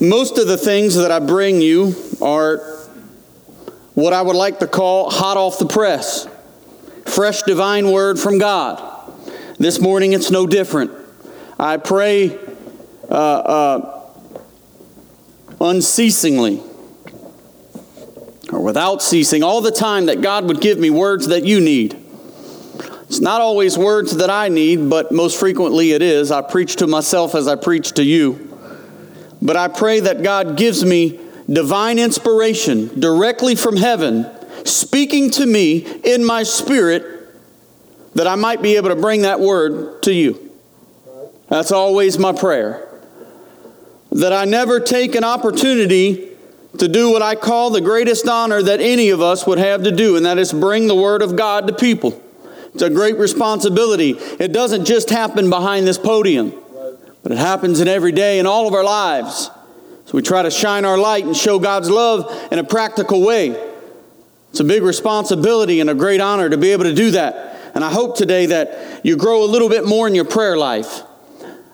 Most of the things that I bring you are what I would like to call hot off the press, fresh divine word from God. This morning it's no different. I pray uh, uh, unceasingly or without ceasing all the time that God would give me words that you need. It's not always words that I need, but most frequently it is. I preach to myself as I preach to you. But I pray that God gives me divine inspiration directly from heaven, speaking to me in my spirit, that I might be able to bring that word to you. That's always my prayer. That I never take an opportunity to do what I call the greatest honor that any of us would have to do, and that is bring the word of God to people. It's a great responsibility. It doesn't just happen behind this podium. But it happens in every day in all of our lives. So we try to shine our light and show God's love in a practical way. It's a big responsibility and a great honor to be able to do that. And I hope today that you grow a little bit more in your prayer life.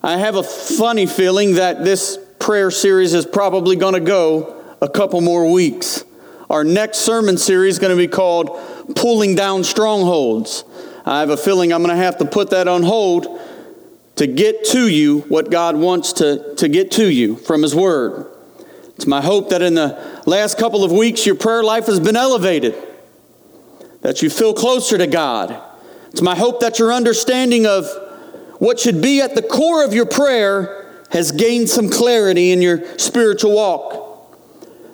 I have a funny feeling that this prayer series is probably going to go a couple more weeks. Our next sermon series is going to be called Pulling Down Strongholds. I have a feeling I'm going to have to put that on hold to get to you what God wants to, to get to you from His Word. It's my hope that in the last couple of weeks your prayer life has been elevated, that you feel closer to God. It's my hope that your understanding of what should be at the core of your prayer has gained some clarity in your spiritual walk.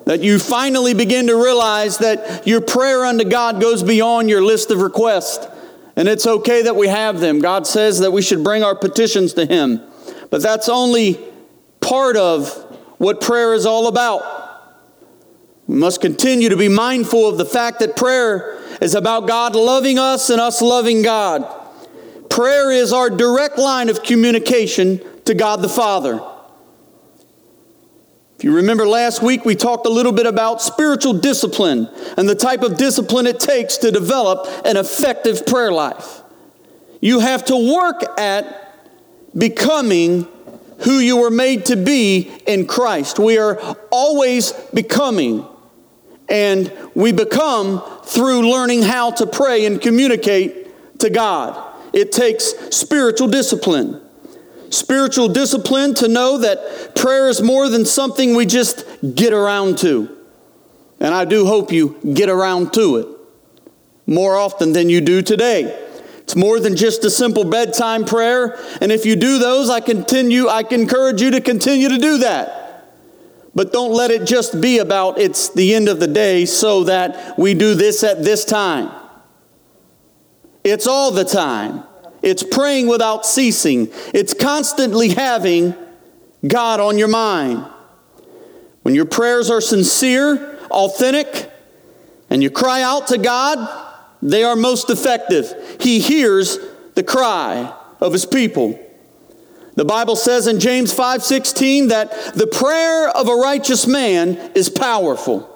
That you finally begin to realize that your prayer unto God goes beyond your list of requests and it's okay that we have them. God says that we should bring our petitions to Him. But that's only part of what prayer is all about. We must continue to be mindful of the fact that prayer is about God loving us and us loving God. Prayer is our direct line of communication to God the Father. You remember last week, we talked a little bit about spiritual discipline and the type of discipline it takes to develop an effective prayer life. You have to work at becoming who you were made to be in Christ. We are always becoming, and we become through learning how to pray and communicate to God. It takes spiritual discipline spiritual discipline to know that prayer is more than something we just get around to. And I do hope you get around to it more often than you do today. It's more than just a simple bedtime prayer, and if you do those, I continue I encourage you to continue to do that. But don't let it just be about it's the end of the day so that we do this at this time. It's all the time. It's praying without ceasing. It's constantly having God on your mind. When your prayers are sincere, authentic, and you cry out to God, they are most effective. He hears the cry of his people. The Bible says in James 5:16 that the prayer of a righteous man is powerful.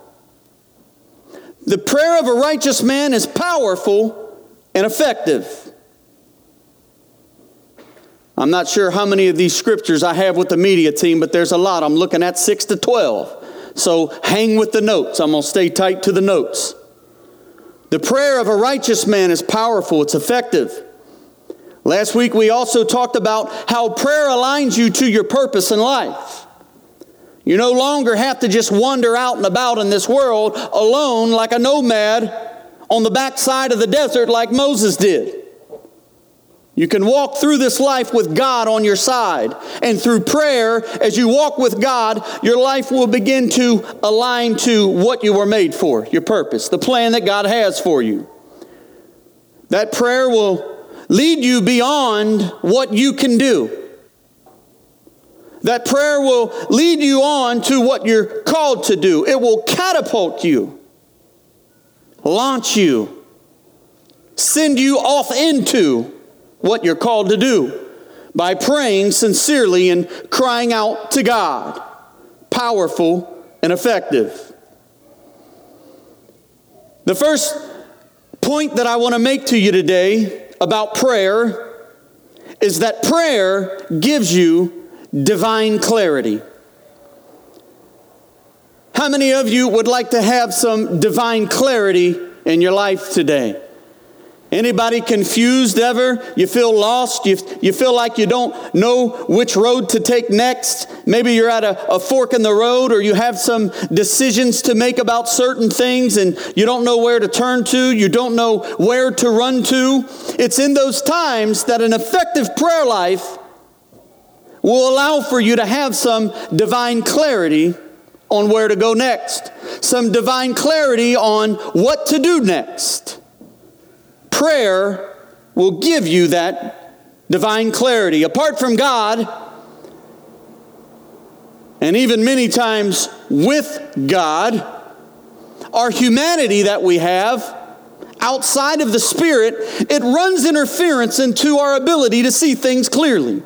The prayer of a righteous man is powerful and effective. I'm not sure how many of these scriptures I have with the media team, but there's a lot. I'm looking at 6 to 12. So hang with the notes. I'm going to stay tight to the notes. The prayer of a righteous man is powerful, it's effective. Last week we also talked about how prayer aligns you to your purpose in life. You no longer have to just wander out and about in this world alone like a nomad on the backside of the desert like Moses did. You can walk through this life with God on your side. And through prayer, as you walk with God, your life will begin to align to what you were made for, your purpose, the plan that God has for you. That prayer will lead you beyond what you can do. That prayer will lead you on to what you're called to do. It will catapult you, launch you, send you off into what you're called to do by praying sincerely and crying out to God. Powerful and effective. The first point that I want to make to you today about prayer is that prayer gives you divine clarity. How many of you would like to have some divine clarity in your life today? Anybody confused ever? You feel lost? You, you feel like you don't know which road to take next? Maybe you're at a, a fork in the road or you have some decisions to make about certain things and you don't know where to turn to. You don't know where to run to. It's in those times that an effective prayer life will allow for you to have some divine clarity on where to go next, some divine clarity on what to do next. Prayer will give you that divine clarity. Apart from God, and even many times with God, our humanity that we have outside of the Spirit, it runs interference into our ability to see things clearly.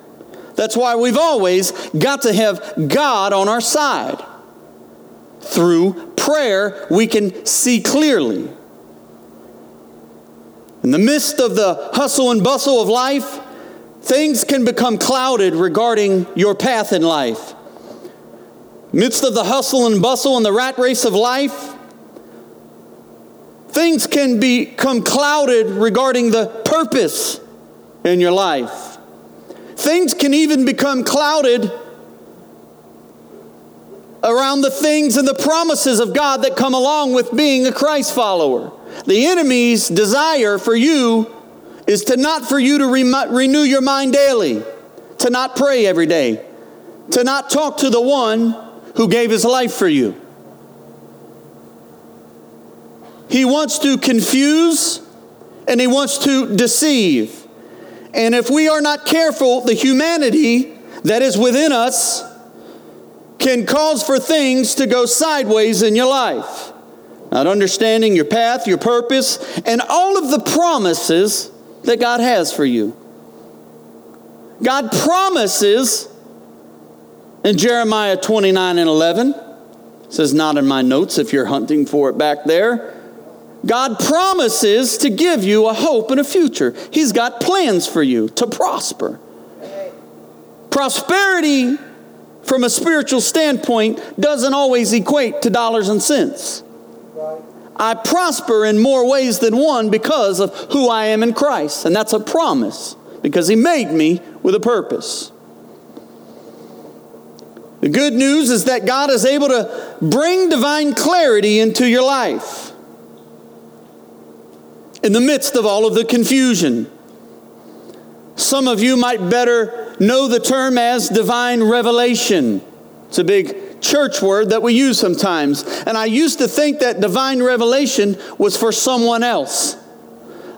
That's why we've always got to have God on our side. Through prayer, we can see clearly. In the midst of the hustle and bustle of life, things can become clouded regarding your path in life. Midst of the hustle and bustle and the rat race of life, things can become clouded regarding the purpose in your life. Things can even become clouded around the things and the promises of God that come along with being a Christ follower. The enemy's desire for you is to not for you to re- renew your mind daily, to not pray every day, to not talk to the one who gave his life for you. He wants to confuse and he wants to deceive. And if we are not careful, the humanity that is within us can cause for things to go sideways in your life not understanding your path, your purpose, and all of the promises that God has for you. God promises in Jeremiah 29 and 11, says not in my notes if you're hunting for it back there. God promises to give you a hope and a future. He's got plans for you to prosper. Prosperity from a spiritual standpoint doesn't always equate to dollars and cents. I prosper in more ways than one because of who I am in Christ. And that's a promise because He made me with a purpose. The good news is that God is able to bring divine clarity into your life in the midst of all of the confusion. Some of you might better know the term as divine revelation. It's a big church word that we use sometimes. And I used to think that divine revelation was for someone else,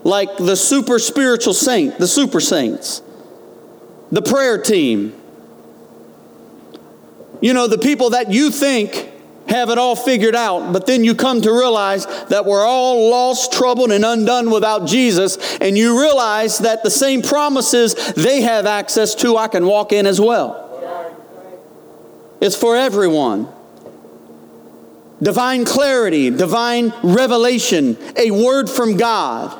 like the super spiritual saint, the super saints, the prayer team. You know, the people that you think have it all figured out, but then you come to realize that we're all lost, troubled, and undone without Jesus, and you realize that the same promises they have access to, I can walk in as well. It's for everyone. Divine clarity, divine revelation, a word from God.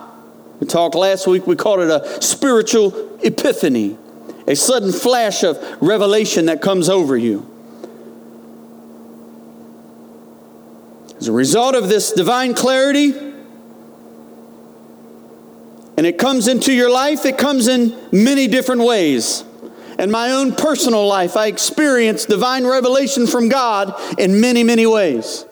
We talked last week, we called it a spiritual epiphany, a sudden flash of revelation that comes over you. As a result of this divine clarity, and it comes into your life, it comes in many different ways. In my own personal life, I experienced divine revelation from God in many, many ways.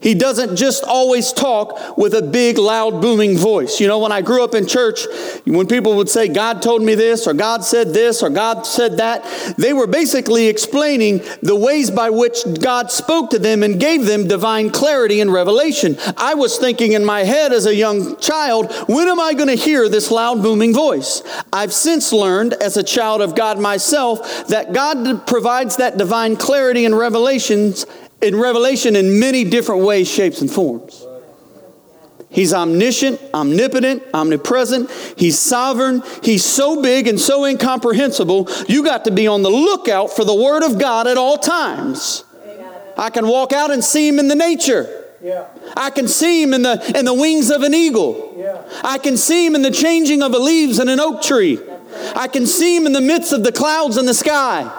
He doesn't just always talk with a big, loud, booming voice. You know, when I grew up in church, when people would say, God told me this, or God said this, or God said that, they were basically explaining the ways by which God spoke to them and gave them divine clarity and revelation. I was thinking in my head as a young child, when am I going to hear this loud, booming voice? I've since learned, as a child of God myself, that God provides that divine clarity and revelations in Revelation in many different ways, shapes, and forms. He's omniscient, omnipotent, omnipresent. He's sovereign. He's so big and so incomprehensible, you got to be on the lookout for the Word of God at all times. I can walk out and see Him in the nature. Yeah. I can see him in the, in the wings of an eagle. Yeah. I can see him in the changing of the leaves in an oak tree. I can see him in the midst of the clouds in the sky.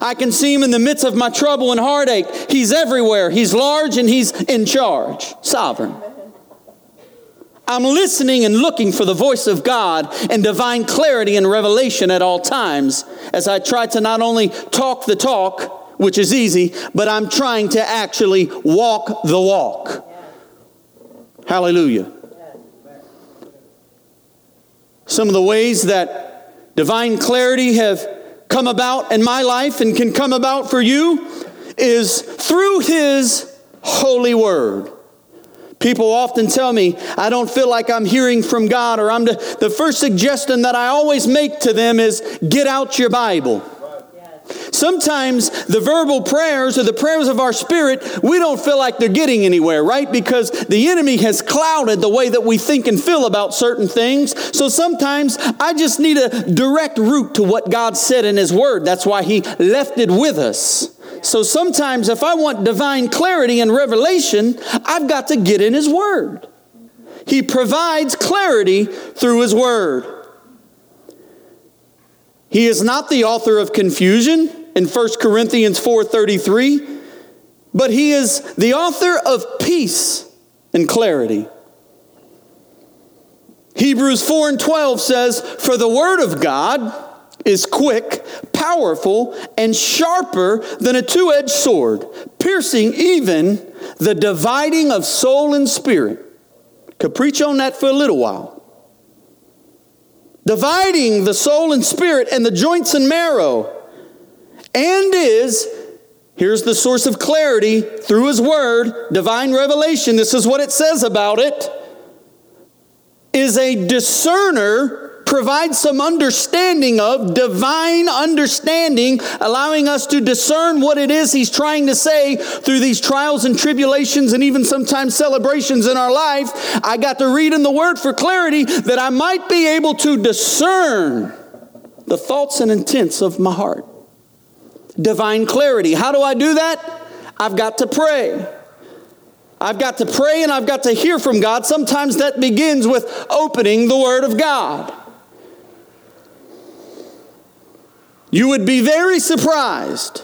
I can see him in the midst of my trouble and heartache. He's everywhere. He's large and he's in charge, sovereign. I'm listening and looking for the voice of God and divine clarity and revelation at all times as I try to not only talk the talk, which is easy, but I'm trying to actually walk the walk. Hallelujah. Some of the ways that divine clarity have come about in my life and can come about for you is through His holy word. People often tell me, I don't feel like I'm hearing from God, or I'm the, the first suggestion that I always make to them is get out your Bible. Sometimes the verbal prayers or the prayers of our spirit, we don't feel like they're getting anywhere, right? Because the enemy has clouded the way that we think and feel about certain things. So sometimes I just need a direct route to what God said in His Word. That's why He left it with us. So sometimes if I want divine clarity and revelation, I've got to get in His Word. He provides clarity through His Word. He is not the author of confusion in 1 Corinthians 4:33, but he is the author of peace and clarity. Hebrews 4 and 12 says, For the word of God is quick, powerful, and sharper than a two edged sword, piercing even the dividing of soul and spirit. Could preach on that for a little while dividing the soul and spirit and the joints and marrow, and is, here's the source of clarity through his word, divine revelation. This is what it says about it, is a discerner provide some understanding of, divine understanding, allowing us to discern what it is He's trying to say through these trials and tribulations and even sometimes celebrations in our life. I got to read in the Word for clarity that I might be able to discern the thoughts and intents of my heart. Divine clarity. How do I do that? I've got to pray. I've got to pray and I've got to hear from God. Sometimes that begins with opening the Word of God. You would be very surprised,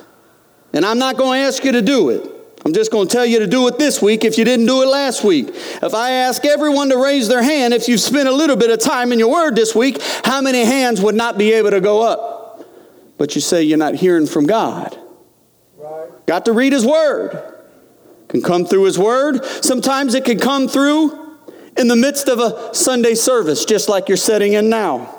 and I'm not going to ask you to do it. I'm just going to tell you to do it this week if you didn't do it last week. If I ask everyone to raise their hand, if you've spent a little bit of time in your word this week, how many hands would not be able to go up? But you say you're not hearing from God. Right. Got to read His word. Can come through His word. Sometimes it can come through in the midst of a Sunday service, just like you're sitting in now.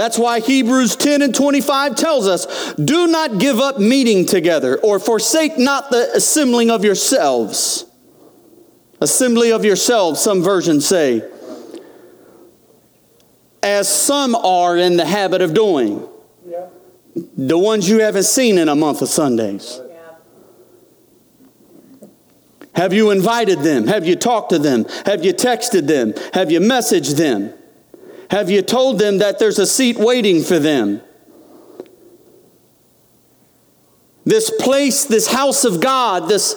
That's why Hebrews 10 and 25 tells us do not give up meeting together or forsake not the assembling of yourselves. Assembly of yourselves, some versions say, as some are in the habit of doing. Yeah. The ones you haven't seen in a month of Sundays. Have you invited them? Have you talked to them? Have you texted them? Have you messaged them? Have you told them that there's a seat waiting for them? This place, this house of God, this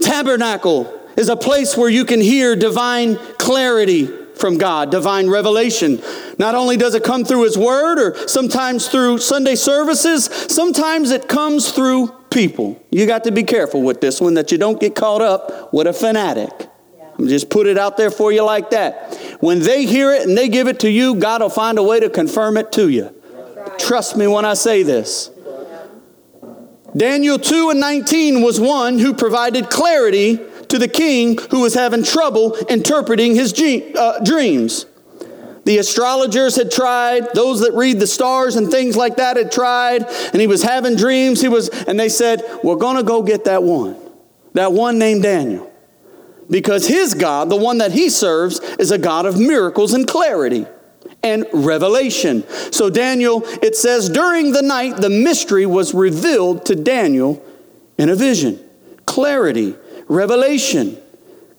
tabernacle is a place where you can hear divine clarity from God, divine revelation. Not only does it come through His Word or sometimes through Sunday services, sometimes it comes through people. You got to be careful with this one that you don't get caught up with a fanatic. I'm just put it out there for you like that. When they hear it and they give it to you, God will find a way to confirm it to you. Right. Trust me when I say this. Daniel 2 and 19 was one who provided clarity to the king who was having trouble interpreting his uh, dreams. The astrologers had tried, those that read the stars and things like that had tried, and he was having dreams. He was, and they said, We're gonna go get that one. That one named Daniel because his God, the one that he serves, is a God of miracles and clarity and revelation. So, Daniel, it says, during the night, the mystery was revealed to Daniel in a vision. Clarity, revelation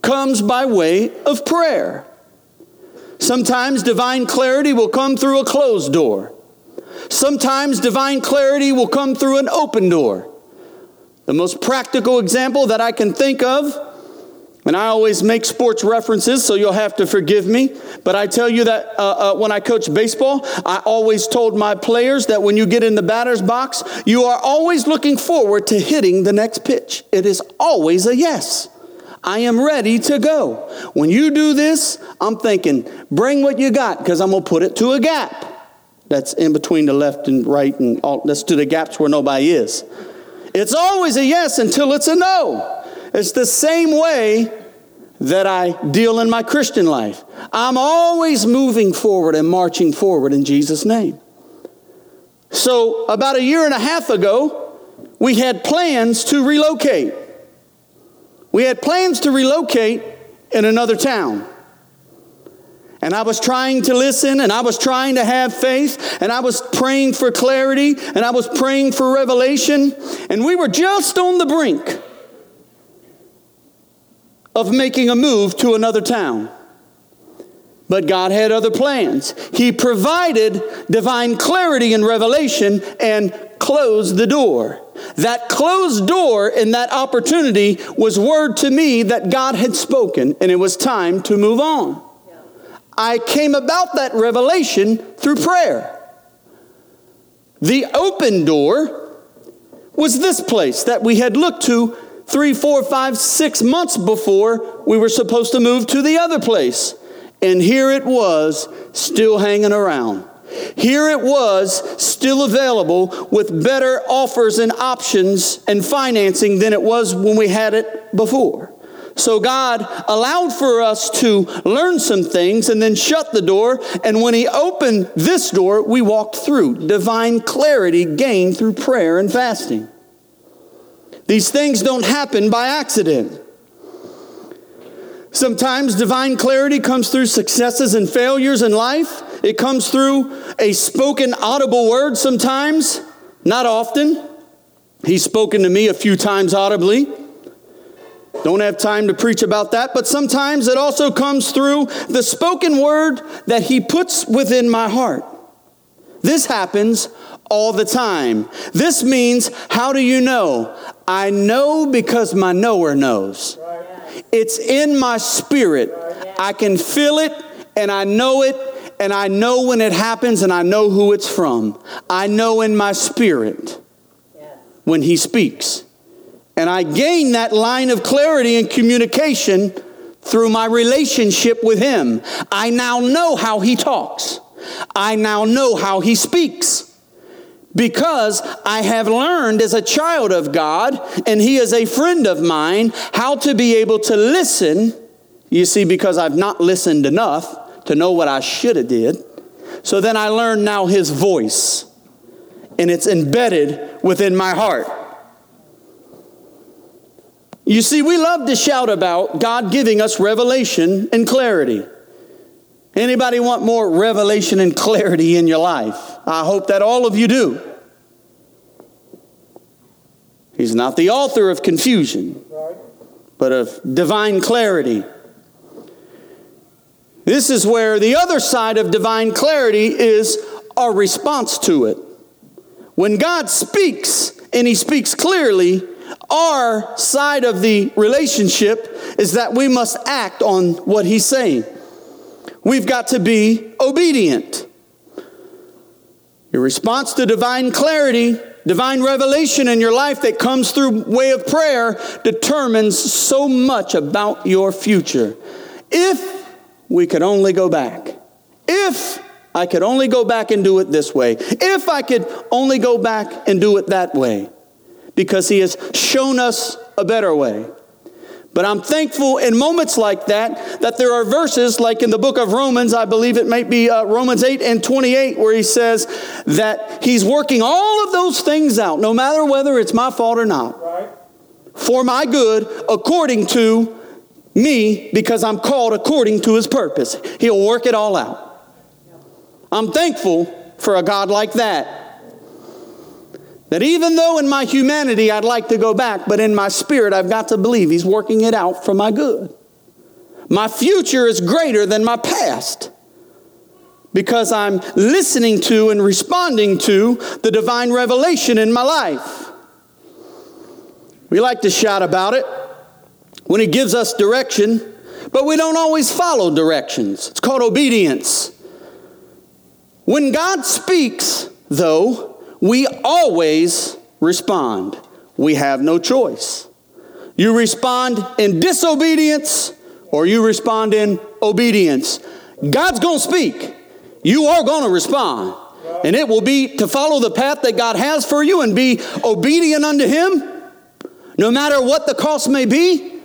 comes by way of prayer. Sometimes divine clarity will come through a closed door. Sometimes divine clarity will come through an open door. The most practical example that I can think of And I always make sports references, so you'll have to forgive me. But I tell you that uh, uh, when I coach baseball, I always told my players that when you get in the batter's box, you are always looking forward to hitting the next pitch. It is always a yes. I am ready to go. When you do this, I'm thinking, bring what you got, because I'm going to put it to a gap. That's in between the left and right, and all, that's to the gaps where nobody is. It's always a yes until it's a no. It's the same way that I deal in my Christian life. I'm always moving forward and marching forward in Jesus' name. So, about a year and a half ago, we had plans to relocate. We had plans to relocate in another town. And I was trying to listen and I was trying to have faith and I was praying for clarity and I was praying for revelation. And we were just on the brink of making a move to another town. But God had other plans. He provided divine clarity and revelation and closed the door. That closed door and that opportunity was word to me that God had spoken and it was time to move on. I came about that revelation through prayer. The open door was this place that we had looked to three, four, five, six months before we were supposed to move to the other place. And here it was, still hanging around. Here it was, still available with better offers and options and financing than it was when we had it before. So God allowed for us to learn some things and then shut the door. And when He opened this door, we walked through. Divine clarity gained through prayer and fasting. These things don't happen by accident. Sometimes divine clarity comes through successes and failures in life. It comes through a spoken audible word sometimes, not often. He's spoken to me a few times audibly. Don't have time to preach about that, but sometimes it also comes through the spoken word that he puts within my heart. This happens all the time. This means, how do you know? I know because my knower knows. It's in my spirit. I can feel it and I know it and I know when it happens and I know who it's from. I know in my spirit when he speaks. And I gain that line of clarity and communication through my relationship with him. I now know how he talks. I now know how he speaks because I have learned as a child of God, and He is a friend of mine, how to be able to listen. You see, because I've not listened enough to know what I should have did. So then I learn now His voice, and it's embedded within my heart. You see, we love to shout about God giving us revelation and clarity. Anybody want more revelation and clarity in your life? I hope that all of you do. He's not the author of confusion, but of divine clarity. This is where the other side of divine clarity is our response to it. When God speaks, and He speaks clearly, our side of the relationship is that we must act on what He's saying. We've got to be obedient. Your response to divine clarity, divine revelation in your life that comes through way of prayer determines so much about your future. If we could only go back. If I could only go back and do it this way. If I could only go back and do it that way. Because he has shown us a better way. But I'm thankful in moments like that, that there are verses like in the book of Romans, I believe it might be uh, Romans 8 and 28, where he says that he's working all of those things out, no matter whether it's my fault or not, right. for my good, according to me, because I'm called according to his purpose. He'll work it all out. I'm thankful for a God like that. That even though in my humanity I'd like to go back, but in my spirit I've got to believe He's working it out for my good. My future is greater than my past because I'm listening to and responding to the divine revelation in my life. We like to shout about it. when He gives us direction, but we don't always follow directions. It's called obedience. When God speaks, though, we always respond. We have no choice. You respond in disobedience or you respond in obedience. God's going to speak. You are going to respond. And it will be to follow the path that God has for you and be obedient unto Him, no matter what the cost may be.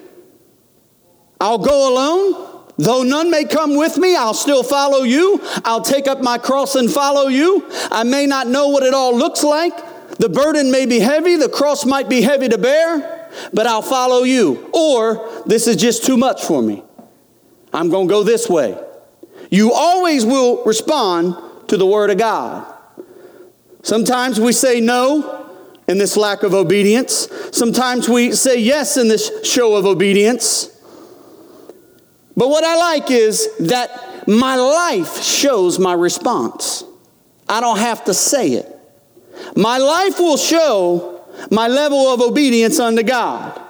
I'll go alone. Though none may come with me, I'll still follow you. I'll take up my cross and follow you. I may not know what it all looks like. The burden may be heavy, the cross might be heavy to bear, but I'll follow you. Or this is just too much for me. I'm going to go this way. You always will respond to the Word of God. Sometimes we say no in this lack of obedience. Sometimes we say yes in this show of obedience. But what I like is that my life shows my response. I don't have to say it. My life will show my level of obedience unto God.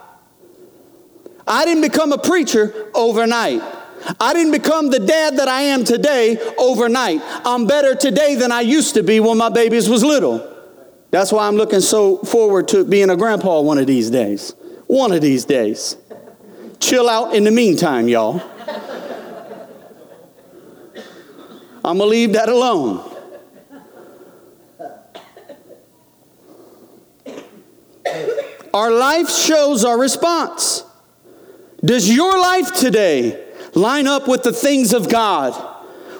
I didn't become a preacher overnight. I didn't become the dad that I am today overnight. I'm better today than I used to be when my babies was little. That's why I'm looking so forward to being a grandpa one of these days. One of these days. Chill out in the meantime, y'all. I'm going to leave that alone. Our life shows our response. Does your life today line up with the things of God?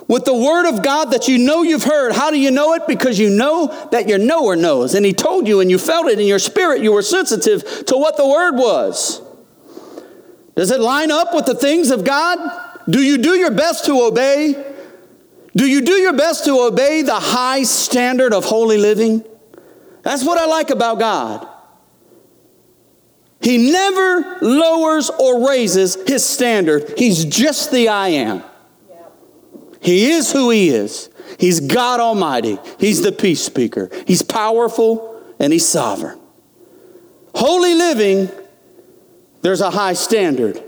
With the word of God that you know you've heard. How do you know it? Because you know that your knower knows. And he told you and you felt it in your spirit. You were sensitive to what the word was. Does it line up with the things of God? Do you do your best to obey? Do you do your best to obey the high standard of holy living? That's what I like about God. He never lowers or raises his standard. He's just the I am. He is who he is. He's God Almighty. He's the peace speaker. He's powerful and he's sovereign. Holy living, there's a high standard,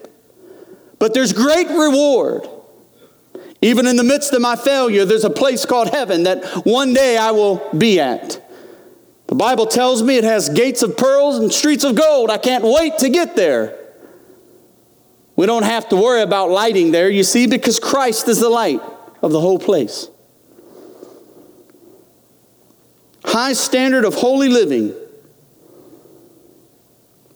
but there's great reward. Even in the midst of my failure, there's a place called heaven that one day I will be at. The Bible tells me it has gates of pearls and streets of gold. I can't wait to get there. We don't have to worry about lighting there, you see, because Christ is the light of the whole place. High standard of holy living.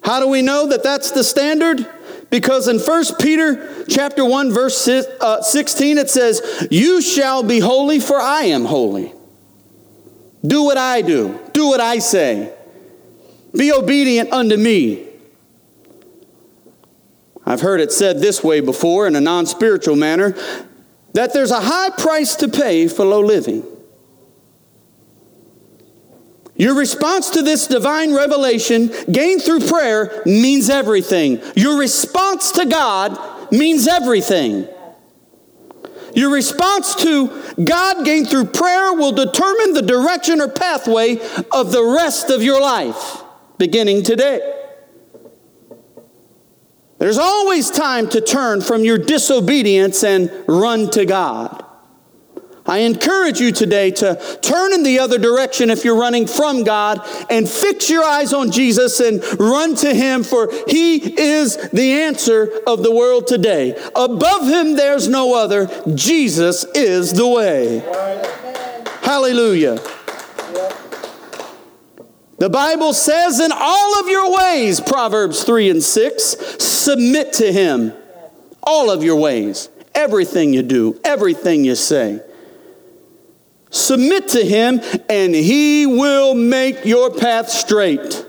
How do we know that that's the standard? Because in 1 Peter chapter 1 verse uh, 16 it says, "You shall be holy for I am holy." Do what I do. Do what I say. Be obedient unto me. I've heard it said this way before in a non spiritual manner that there's a high price to pay for low living. Your response to this divine revelation gained through prayer means everything. Your response to God means everything. Your response to God gained through prayer will determine the direction or pathway of the rest of your life, beginning today. There's always time to turn from your disobedience and run to God. I encourage you today to turn in the other direction if you're running from God and fix your eyes on Jesus and run to Him, for He is the answer of the world today. Above Him, there's no other. Jesus is the way. Hallelujah. The Bible says, in all of your ways, Proverbs 3 and 6, submit to Him. All of your ways, everything you do, everything you say. Submit to him, and he will make your path straight.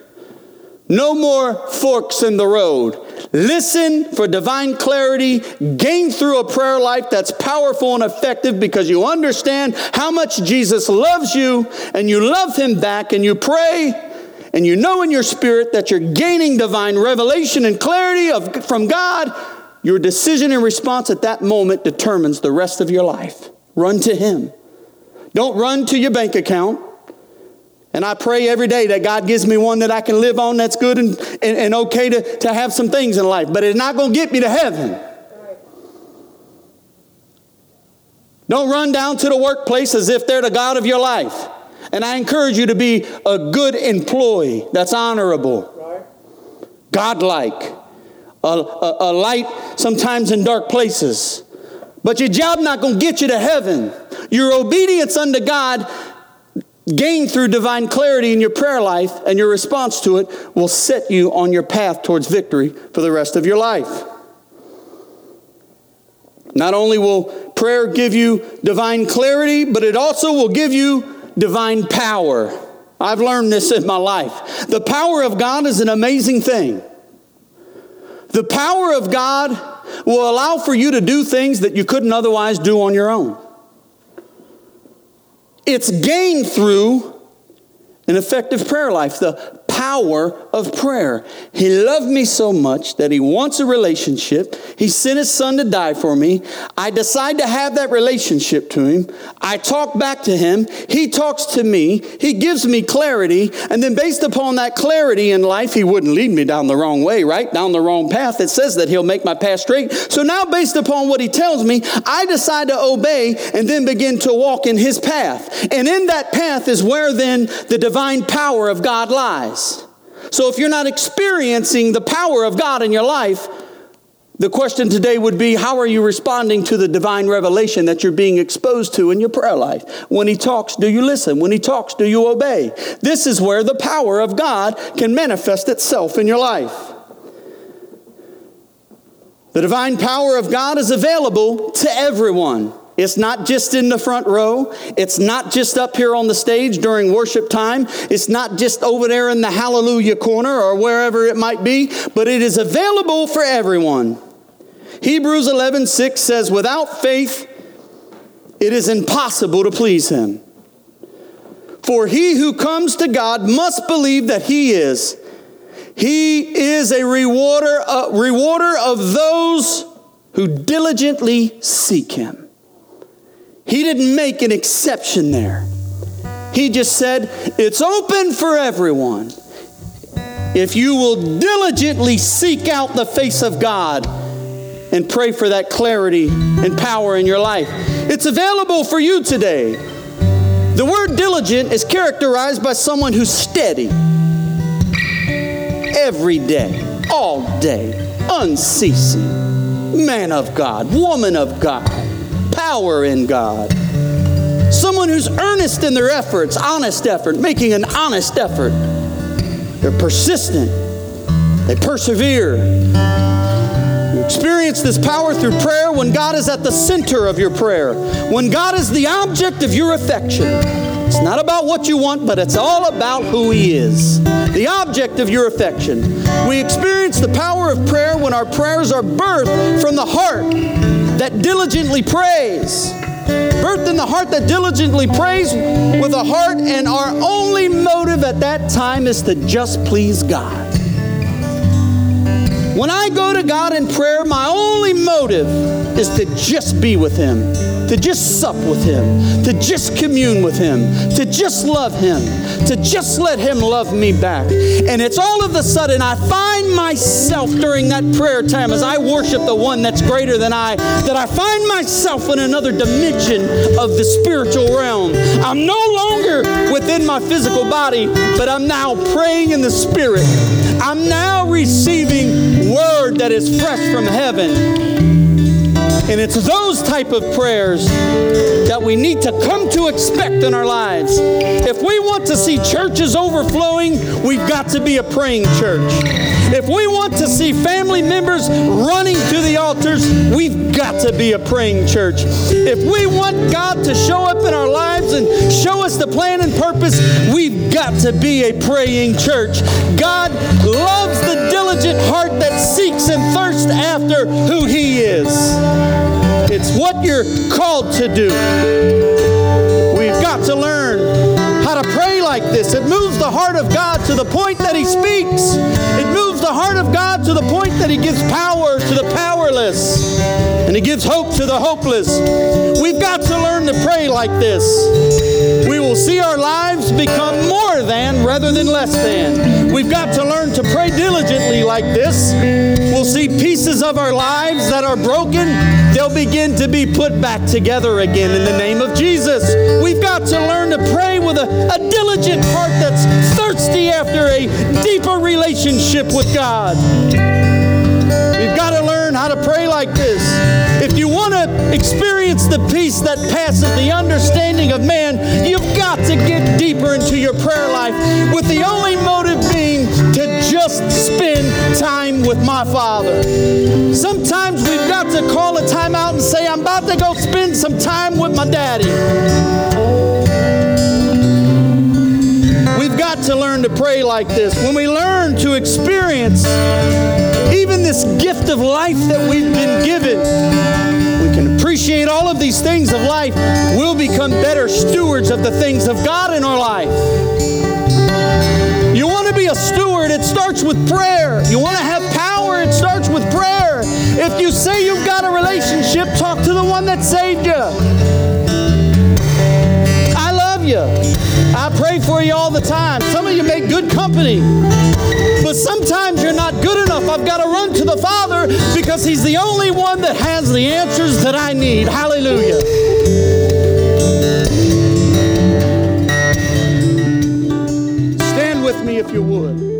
No more forks in the road. Listen for divine clarity. Gain through a prayer life that's powerful and effective because you understand how much Jesus loves you and you love him back and you pray and you know in your spirit that you're gaining divine revelation and clarity of, from God. Your decision and response at that moment determines the rest of your life. Run to him. Don't run to your bank account. And I pray every day that God gives me one that I can live on that's good and, and, and okay to, to have some things in life. But it's not going to get me to heaven. Don't run down to the workplace as if they're the God of your life. And I encourage you to be a good employee that's honorable, godlike, a, a, a light sometimes in dark places. But your job not going to get you to heaven. Your obedience unto God gained through divine clarity in your prayer life and your response to it will set you on your path towards victory for the rest of your life. Not only will prayer give you divine clarity, but it also will give you divine power. I've learned this in my life. The power of God is an amazing thing. The power of God will allow for you to do things that you couldn't otherwise do on your own. It's gained through an effective prayer life. The power of prayer. He loved me so much that he wants a relationship. He sent his son to die for me. I decide to have that relationship to him. I talk back to him. He talks to me. He gives me clarity. And then, based upon that clarity in life, he wouldn't lead me down the wrong way, right? Down the wrong path. It says that he'll make my path straight. So now, based upon what he tells me, I decide to obey and then begin to walk in his path. And in that path is where then the divine power of God lies. So if you're not experiencing the power of God in your life, the question today would be how are you responding to the divine revelation that you're being exposed to in your prayer life? When He talks, do you listen? When He talks, do you obey? This is where the power of God can manifest itself in your life. The divine power of God is available to everyone. It's not just in the front row. It's not just up here on the stage during worship time. It's not just over there in the hallelujah corner or wherever it might be, but it is available for everyone. Hebrews 11 6 says, Without faith, it is impossible to please him. For he who comes to God must believe that he is. He is a rewarder, a rewarder of those who diligently seek him. He didn't make an exception there. He just said, It's open for everyone. If you will diligently seek out the face of God and pray for that clarity and power in your life, it's available for you today. The word diligent is characterized by someone who's steady every day, all day, unceasing. Man of God, woman of God power in God. Someone who's earnest in their efforts, honest effort, making an honest effort. They're persistent, they persevere. You experience this power through prayer when God is at the center of your prayer, when God is the object of your affection. It's not about what you want, but it's all about who He is, the object of your affection. We experience the power of prayer when our prayers are birthed from the heart that diligently prays. Birthed in the heart that diligently prays with a heart, and our only motive at that time is to just please God. When I go to God in prayer, my only motive is to just be with Him, to just sup with Him, to just commune with Him, to just love Him, to just let Him love me back. And it's all of a sudden I find myself during that prayer time as I worship the one that's greater than I, that I find myself in another dimension of the spiritual realm. I'm no longer within my physical body, but I'm now praying in the Spirit. I'm now receiving word that is fresh from heaven. And it's those type of prayers that we need to come to expect in our lives. If we want to see churches overflowing, we've got to be a praying church. If we want to see family members running to the altars, we've got to be a praying church. If we want God to show up in our lives and show us the plan and purpose, we've got to be a praying church. God loves the diligent heart that seeks and thirsts after who He is. It's what you're called to do. We've got to learn how to pray like this. It moves the heart of God to the point that He speaks. It moves the heart of God to the point that He gives power to the powerless and He gives hope to the hopeless. We've got to learn to pray like this. We will see our lives become more than rather than less than. We've got to learn to pray diligently like this. We'll see pieces of our lives that are broken, they'll begin to be put back together again in the name of Jesus. We've got to learn to pray with a, a diligent heart that's thirsty after a deeper relationship with God. We've got to learn how to pray like this. If you want to experience the peace that passes the understanding of man, you've got to get deeper into your prayer life with the only motive being to just spend time with my Father. Sometimes we've got to call a time out and say, I'm about to go spend some time with my daddy. To learn to pray like this. When we learn to experience even this gift of life that we've been given, we can appreciate all of these things of life. We'll become better stewards of the things of God in our life. You want to be a steward, it starts with prayer. You want to have power, it starts with prayer. If you say you've got a relationship, talk to the one that saved you. I love you. I pray for you all the time. Some of you make good company. But sometimes you're not good enough. I've got to run to the Father because He's the only one that has the answers that I need. Hallelujah. Stand with me if you would.